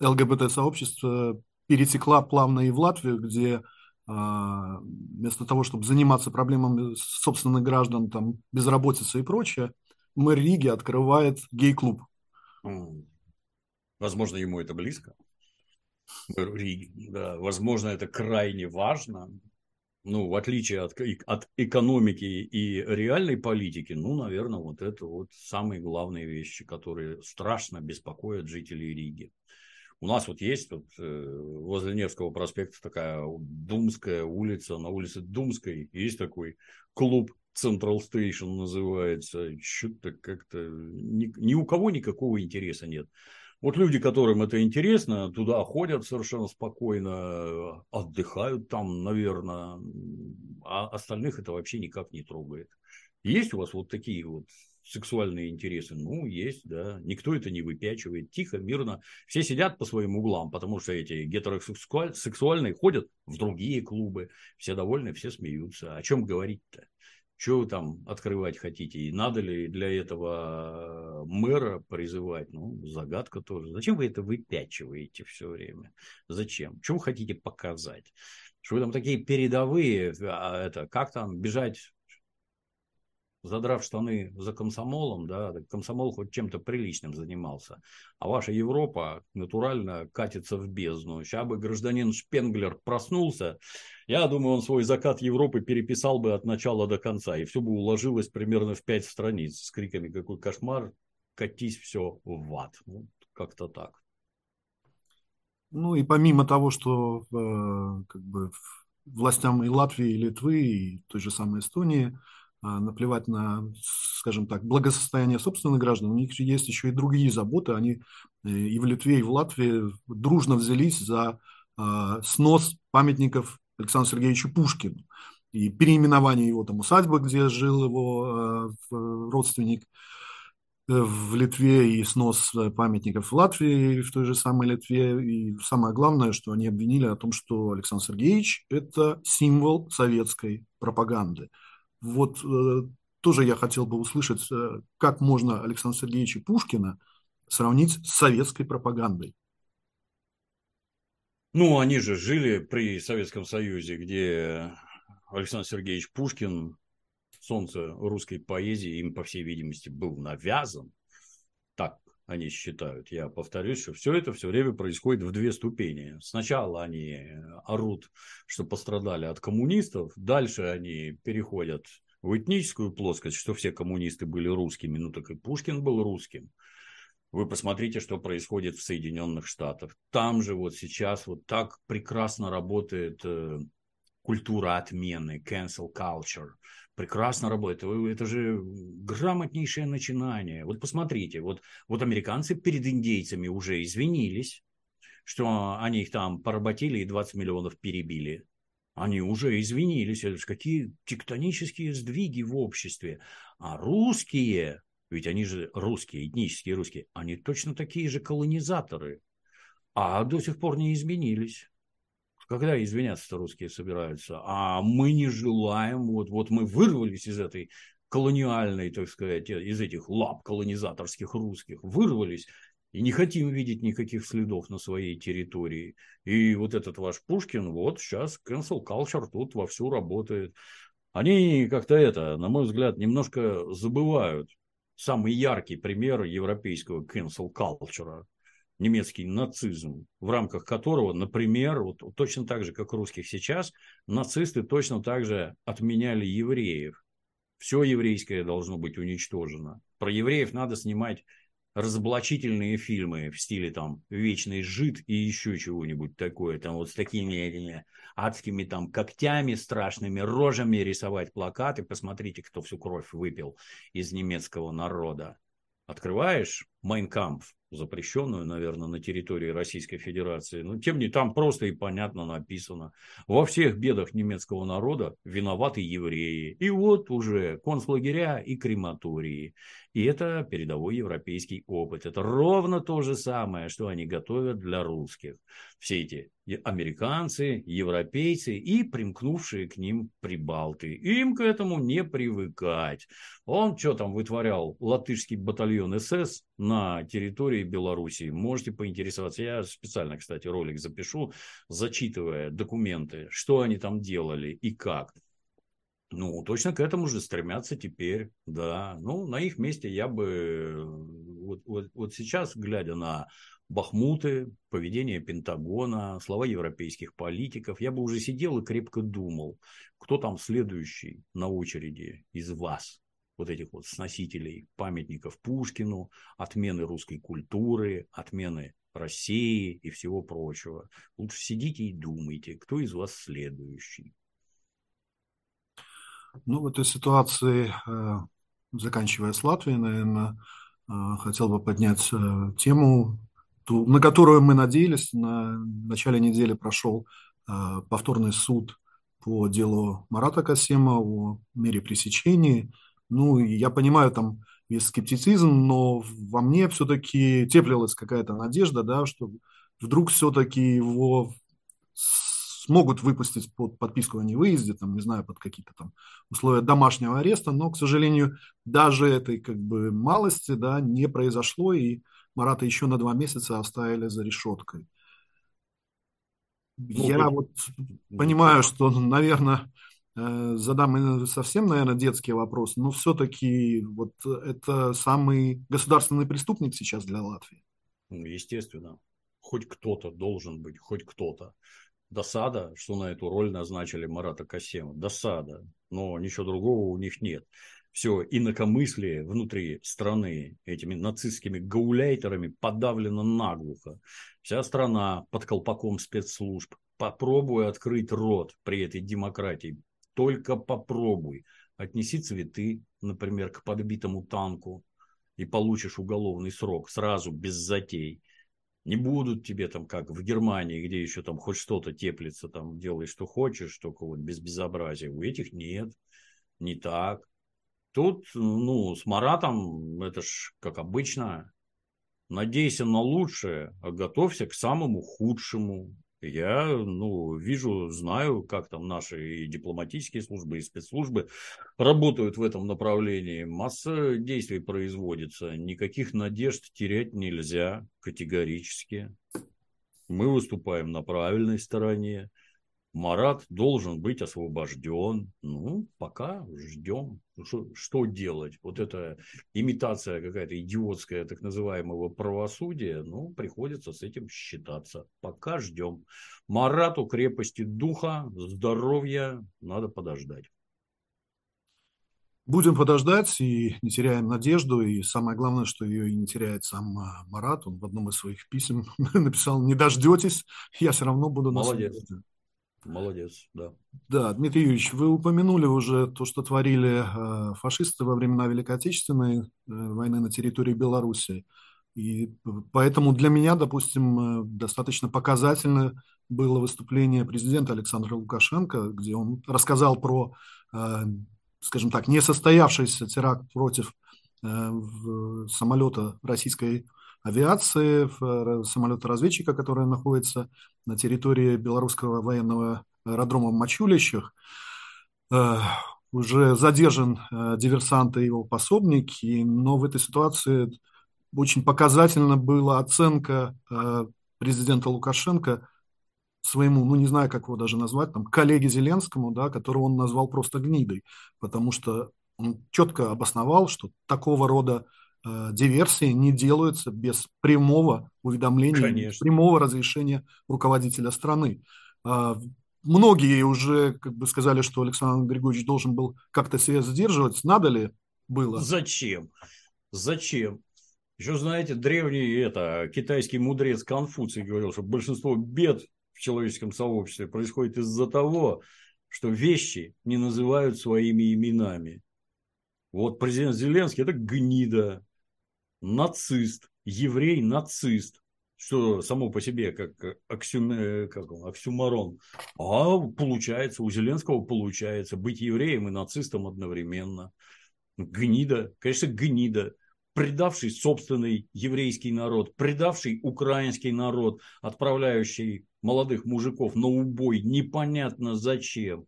ЛГБТ-сообщества перетекла плавно и в Латвию, где а, вместо того, чтобы заниматься проблемами собственных граждан, там, безработица и прочее, мэр Риги открывает гей-клуб. Возможно, ему это близко. Да, возможно, это крайне важно. Ну, в отличие от, от экономики и реальной политики, ну, наверное, вот это вот самые главные вещи, которые страшно беспокоят жителей Риги. У нас вот есть вот, э, возле Невского проспекта такая Думская улица, на улице Думской есть такой клуб Central Station называется. Что-то как-то ни, ни у кого никакого интереса нет. Вот люди, которым это интересно, туда ходят совершенно спокойно, отдыхают там, наверное, а остальных это вообще никак не трогает. Есть у вас вот такие вот сексуальные интересы? Ну, есть, да. Никто это не выпячивает. Тихо, мирно. Все сидят по своим углам, потому что эти гетеросексуальные ходят в другие клубы. Все довольны, все смеются. О чем говорить-то? Что вы там открывать хотите? И надо ли для этого мэра призывать? Ну, загадка тоже. Зачем вы это выпячиваете все время? Зачем? Что вы хотите показать? Что вы там такие передовые, а это, как там бежать задрав штаны за комсомолом, да, комсомол хоть чем-то приличным занимался, а ваша Европа натурально катится в бездну. Сейчас бы гражданин Шпенглер проснулся, я думаю, он свой закат Европы переписал бы от начала до конца, и все бы уложилось примерно в пять страниц с криками «Какой кошмар!» «Катись все в ад!» ну, Как-то так. Ну и помимо того, что э, как бы властям и Латвии, и Литвы, и той же самой Эстонии – наплевать на, скажем так, благосостояние собственных граждан, у них есть еще и другие заботы. Они э, и в Литве, и в Латвии дружно взялись за а, снос памятников Александру Сергеевичу Пушкину и переименование его там усадьбы, где жил его а, родственник э, в Литве и снос памятников в Латвии, в той же самой Литве. И самое главное, что они обвинили о том, что Александр Сергеевич – это символ советской пропаганды. Вот э, тоже я хотел бы услышать, э, как можно Александра Сергеевича Пушкина сравнить с советской пропагандой. Ну, они же жили при Советском Союзе, где Александр Сергеевич Пушкин, солнце русской поэзии, им, по всей видимости, был навязан. Они считают. Я повторюсь, что все это все время происходит в две ступени. Сначала они орут, что пострадали от коммунистов, дальше они переходят в этническую плоскость, что все коммунисты были русскими, ну так и Пушкин был русским. Вы посмотрите, что происходит в Соединенных Штатах. Там же вот сейчас вот так прекрасно работает э, культура отмены, cancel culture прекрасно работает. Это же грамотнейшее начинание. Вот посмотрите, вот, вот американцы перед индейцами уже извинились, что они их там поработили и 20 миллионов перебили. Они уже извинились. Это же какие тектонические сдвиги в обществе. А русские, ведь они же русские, этнические русские, они точно такие же колонизаторы. А до сих пор не изменились. Когда извиняться-то русские собираются? А мы не желаем, вот, вот мы вырвались из этой колониальной, так сказать, из этих лап колонизаторских русских, вырвались и не хотим видеть никаких следов на своей территории. И вот этот ваш Пушкин, вот сейчас cancel culture тут вовсю работает. Они как-то это, на мой взгляд, немножко забывают самый яркий пример европейского cancel culture немецкий нацизм, в рамках которого, например, вот, точно так же, как русских сейчас, нацисты точно так же отменяли евреев. Все еврейское должно быть уничтожено. Про евреев надо снимать разоблачительные фильмы в стиле там «Вечный жид» и еще чего-нибудь такое, там вот с такими этими адскими там когтями, страшными рожами рисовать плакаты. Посмотрите, кто всю кровь выпил из немецкого народа. Открываешь «Майнкампф», запрещенную, наверное, на территории Российской Федерации. Но тем не там просто и понятно написано. Во всех бедах немецкого народа виноваты евреи. И вот уже концлагеря и крематории. И это передовой европейский опыт. Это ровно то же самое, что они готовят для русских. Все эти американцы, европейцы и примкнувшие к ним прибалты. Им к этому не привыкать. Он что там вытворял? Латышский батальон СС на территории Белоруссии. Можете поинтересоваться. Я специально, кстати, ролик запишу, зачитывая документы, что они там делали и как. Ну, точно к этому же стремятся теперь, да. Ну, на их месте я бы, вот, вот, вот сейчас, глядя на Бахмуты, поведение Пентагона, слова европейских политиков, я бы уже сидел и крепко думал, кто там следующий на очереди из вас, вот этих вот сносителей памятников Пушкину, отмены русской культуры, отмены России и всего прочего. Лучше сидите и думайте, кто из вас следующий. Ну, в этой ситуации, э, заканчивая с Латвией, наверное, э, хотел бы поднять э, тему, на которую мы надеялись. На начале недели прошел повторный суд по делу Марата Касема о мере пресечения. Ну, я понимаю, там есть скептицизм, но во мне все-таки теплилась какая-то надежда, да, что вдруг все-таки его могут выпустить под подписку о невыезде, там, не знаю, под какие-то там условия домашнего ареста, но, к сожалению, даже этой как бы малости да, не произошло, и Марата еще на два месяца оставили за решеткой. Ну, Я тут... вот понимаю, что, наверное, э, задам совсем, наверное, детский вопрос, но все-таки вот это самый государственный преступник сейчас для Латвии. Ну, естественно. Хоть кто-то должен быть, хоть кто-то. Досада, что на эту роль назначили Марата Касема. Досада. Но ничего другого у них нет. Все инакомыслие внутри страны этими нацистскими гауляйтерами подавлено наглухо. Вся страна под колпаком спецслужб. Попробуй открыть рот при этой демократии. Только попробуй. Отнеси цветы, например, к подбитому танку и получишь уголовный срок сразу, без затей. Не будут тебе там, как в Германии, где еще там хоть что-то теплится, там делай, что хочешь, только вот без безобразия. У этих нет, не так. Тут, ну, с Маратом, это ж как обычно, надейся на лучшее, а готовься к самому худшему. Я, ну, вижу, знаю, как там наши и дипломатические службы, и спецслужбы работают в этом направлении. Масса действий производится. Никаких надежд терять нельзя категорически. Мы выступаем на правильной стороне. Марат должен быть освобожден. Ну, пока ждем. Что, что делать? Вот эта имитация какая-то идиотская, так называемого правосудия, ну, приходится с этим считаться. Пока ждем. Марату крепости духа, здоровья надо подождать. Будем подождать и не теряем надежду. И самое главное, что ее и не теряет сам а, Марат. Он в одном из своих писем *laughs* написал, не дождетесь, я все равно буду Молодец. на связи. Молодец, да. Да, Дмитрий Юрьевич, вы упомянули уже то, что творили э, фашисты во времена Великой Отечественной э, войны на территории Беларуси. И поэтому для меня, допустим, э, достаточно показательно было выступление президента Александра Лукашенко, где он рассказал про, скажем так, несостоявшийся теракт против самолета российской авиации, самолета-разведчика, который находится на территории белорусского военного аэродрома в Мачулищах. Э, уже задержан э, диверсант и его пособник, но в этой ситуации очень показательна была оценка э, президента Лукашенко своему, ну не знаю, как его даже назвать, там, коллеге Зеленскому, да, которого он назвал просто гнидой, потому что он четко обосновал, что такого рода э, диверсии не делаются без прямого уведомления, Конечно. без прямого разрешения руководителя страны. Э, многие уже как бы сказали, что Александр Григорьевич должен был как-то себя сдерживать. Надо ли было? Зачем? Зачем? Еще, знаете, древний это, китайский мудрец Конфуций говорил, что большинство бед в человеческом сообществе происходит из-за того, что вещи не называют своими именами. Вот президент Зеленский – это гнида, нацист, еврей-нацист, что само по себе как, аксюм, э, как он, оксюмарон. А получается, у Зеленского получается быть евреем и нацистом одновременно. Гнида, конечно, гнида предавший собственный еврейский народ, предавший украинский народ, отправляющий молодых мужиков на убой непонятно зачем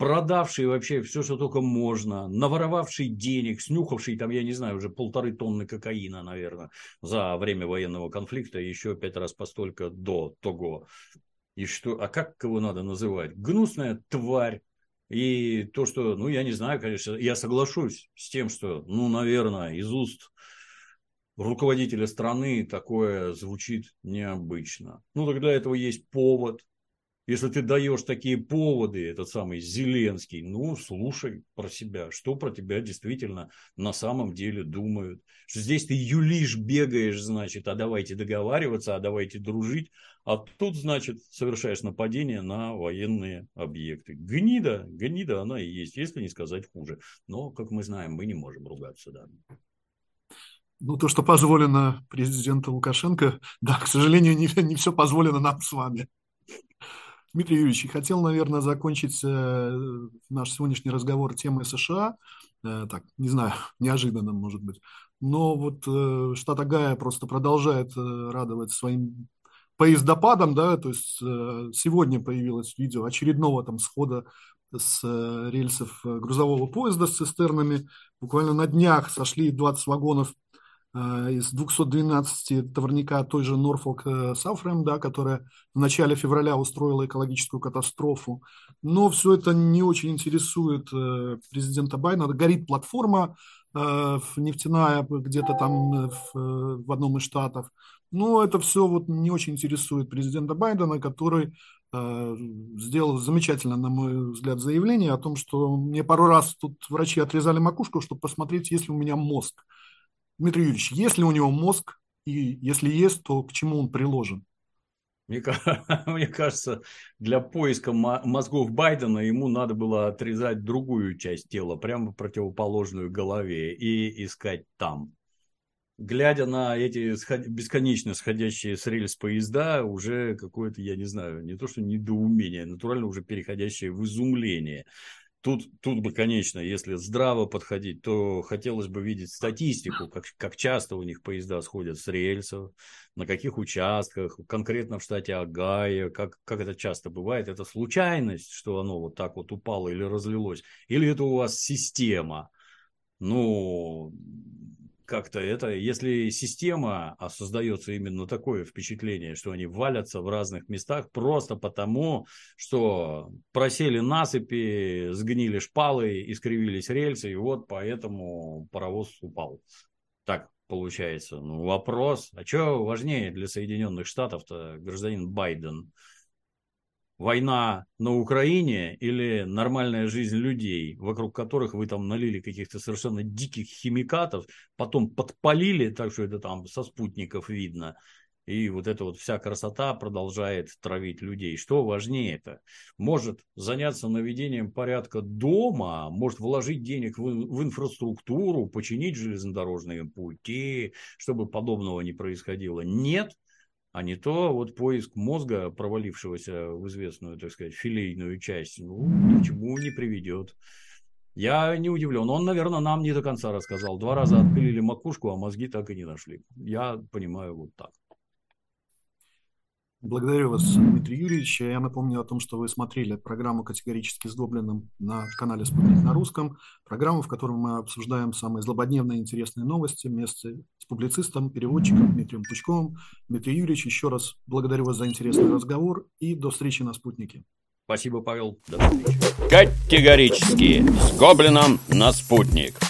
продавший вообще все, что только можно, наворовавший денег, снюхавший там, я не знаю, уже полторы тонны кокаина, наверное, за время военного конфликта, еще пять раз постолько до того. И что, а как его надо называть? Гнусная тварь. И то, что, ну, я не знаю, конечно, я соглашусь с тем, что, ну, наверное, из уст руководителя страны такое звучит необычно. Ну, тогда этого есть повод если ты даешь такие поводы, этот самый Зеленский, ну, слушай про себя, что про тебя действительно на самом деле думают. Что здесь ты юлишь, бегаешь, значит, а давайте договариваться, а давайте дружить. А тут, значит, совершаешь нападение на военные объекты. Гнида, гнида она и есть, если не сказать хуже. Но, как мы знаем, мы не можем ругаться, да. Ну, то, что позволено президенту Лукашенко, да, к сожалению, не, не все позволено нам с вами. Дмитрий Юрьевич, хотел, наверное, закончить э, наш сегодняшний разговор темой США. Э, так, не знаю, *laughs* неожиданно, может быть. Но вот э, штат Агая просто продолжает радовать своим поездопадом, да, то есть сегодня появилось видео очередного там схода с рельсов грузового поезда с цистернами. Буквально на днях сошли 20 вагонов из 212 товарника той же Norfolk э, Southern, да, которая в начале февраля устроила экологическую катастрофу. Но все это не очень интересует э, президента Байдена. Горит платформа нефтяная где-то там в, в одном из штатов. Но это все вот не очень интересует президента Байдена, который сделал замечательно, на мой взгляд, заявление о том, что мне пару раз тут врачи отрезали макушку, чтобы посмотреть, есть ли у меня мозг. Дмитрий Юрьевич, есть ли у него мозг, и если есть, то к чему он приложен? Мне, *laughs* мне кажется, для поиска мозгов Байдена ему надо было отрезать другую часть тела, прямо противоположную голове, и искать там. Глядя на эти бесконечно сходящие с рельс поезда, уже какое-то, я не знаю, не то что недоумение, а натурально уже переходящее в изумление. Тут, тут бы, конечно, если здраво подходить, то хотелось бы видеть статистику, как, как часто у них поезда сходят с рельсов, на каких участках, конкретно в штате Агая, как, как это часто бывает. Это случайность, что оно вот так вот упало или разлилось, или это у вас система. Ну, как-то это, если система, а создается именно такое впечатление, что они валятся в разных местах просто потому, что просели насыпи, сгнили шпалы, искривились рельсы, и вот поэтому паровоз упал. Так получается. Ну, вопрос, а что важнее для Соединенных Штатов-то гражданин Байден? Война на Украине или нормальная жизнь людей, вокруг которых вы там налили каких-то совершенно диких химикатов, потом подпалили, так что это там со спутников видно, и вот эта вот вся красота продолжает травить людей. Что важнее это? Может заняться наведением порядка дома, может вложить денег в, в инфраструктуру, починить железнодорожные пути, чтобы подобного не происходило. Нет, а не то вот поиск мозга, провалившегося в известную, так сказать, филейную часть, ну, к чему не приведет. Я не удивлен. Он, наверное, нам не до конца рассказал. Два раза отпилили макушку, а мозги так и не нашли. Я понимаю вот так. Благодарю вас, Дмитрий Юрьевич. Я напомню о том, что вы смотрели программу «Категорически сдобленным» на канале «Спутник на русском». Программу, в которой мы обсуждаем самые злободневные и интересные новости вместе с публицистом, переводчиком Дмитрием Пучковым. Дмитрий Юрьевич, еще раз благодарю вас за интересный разговор и до встречи на «Спутнике». Спасибо, Павел. До встречи. Категорически с Гоблином на «Спутник».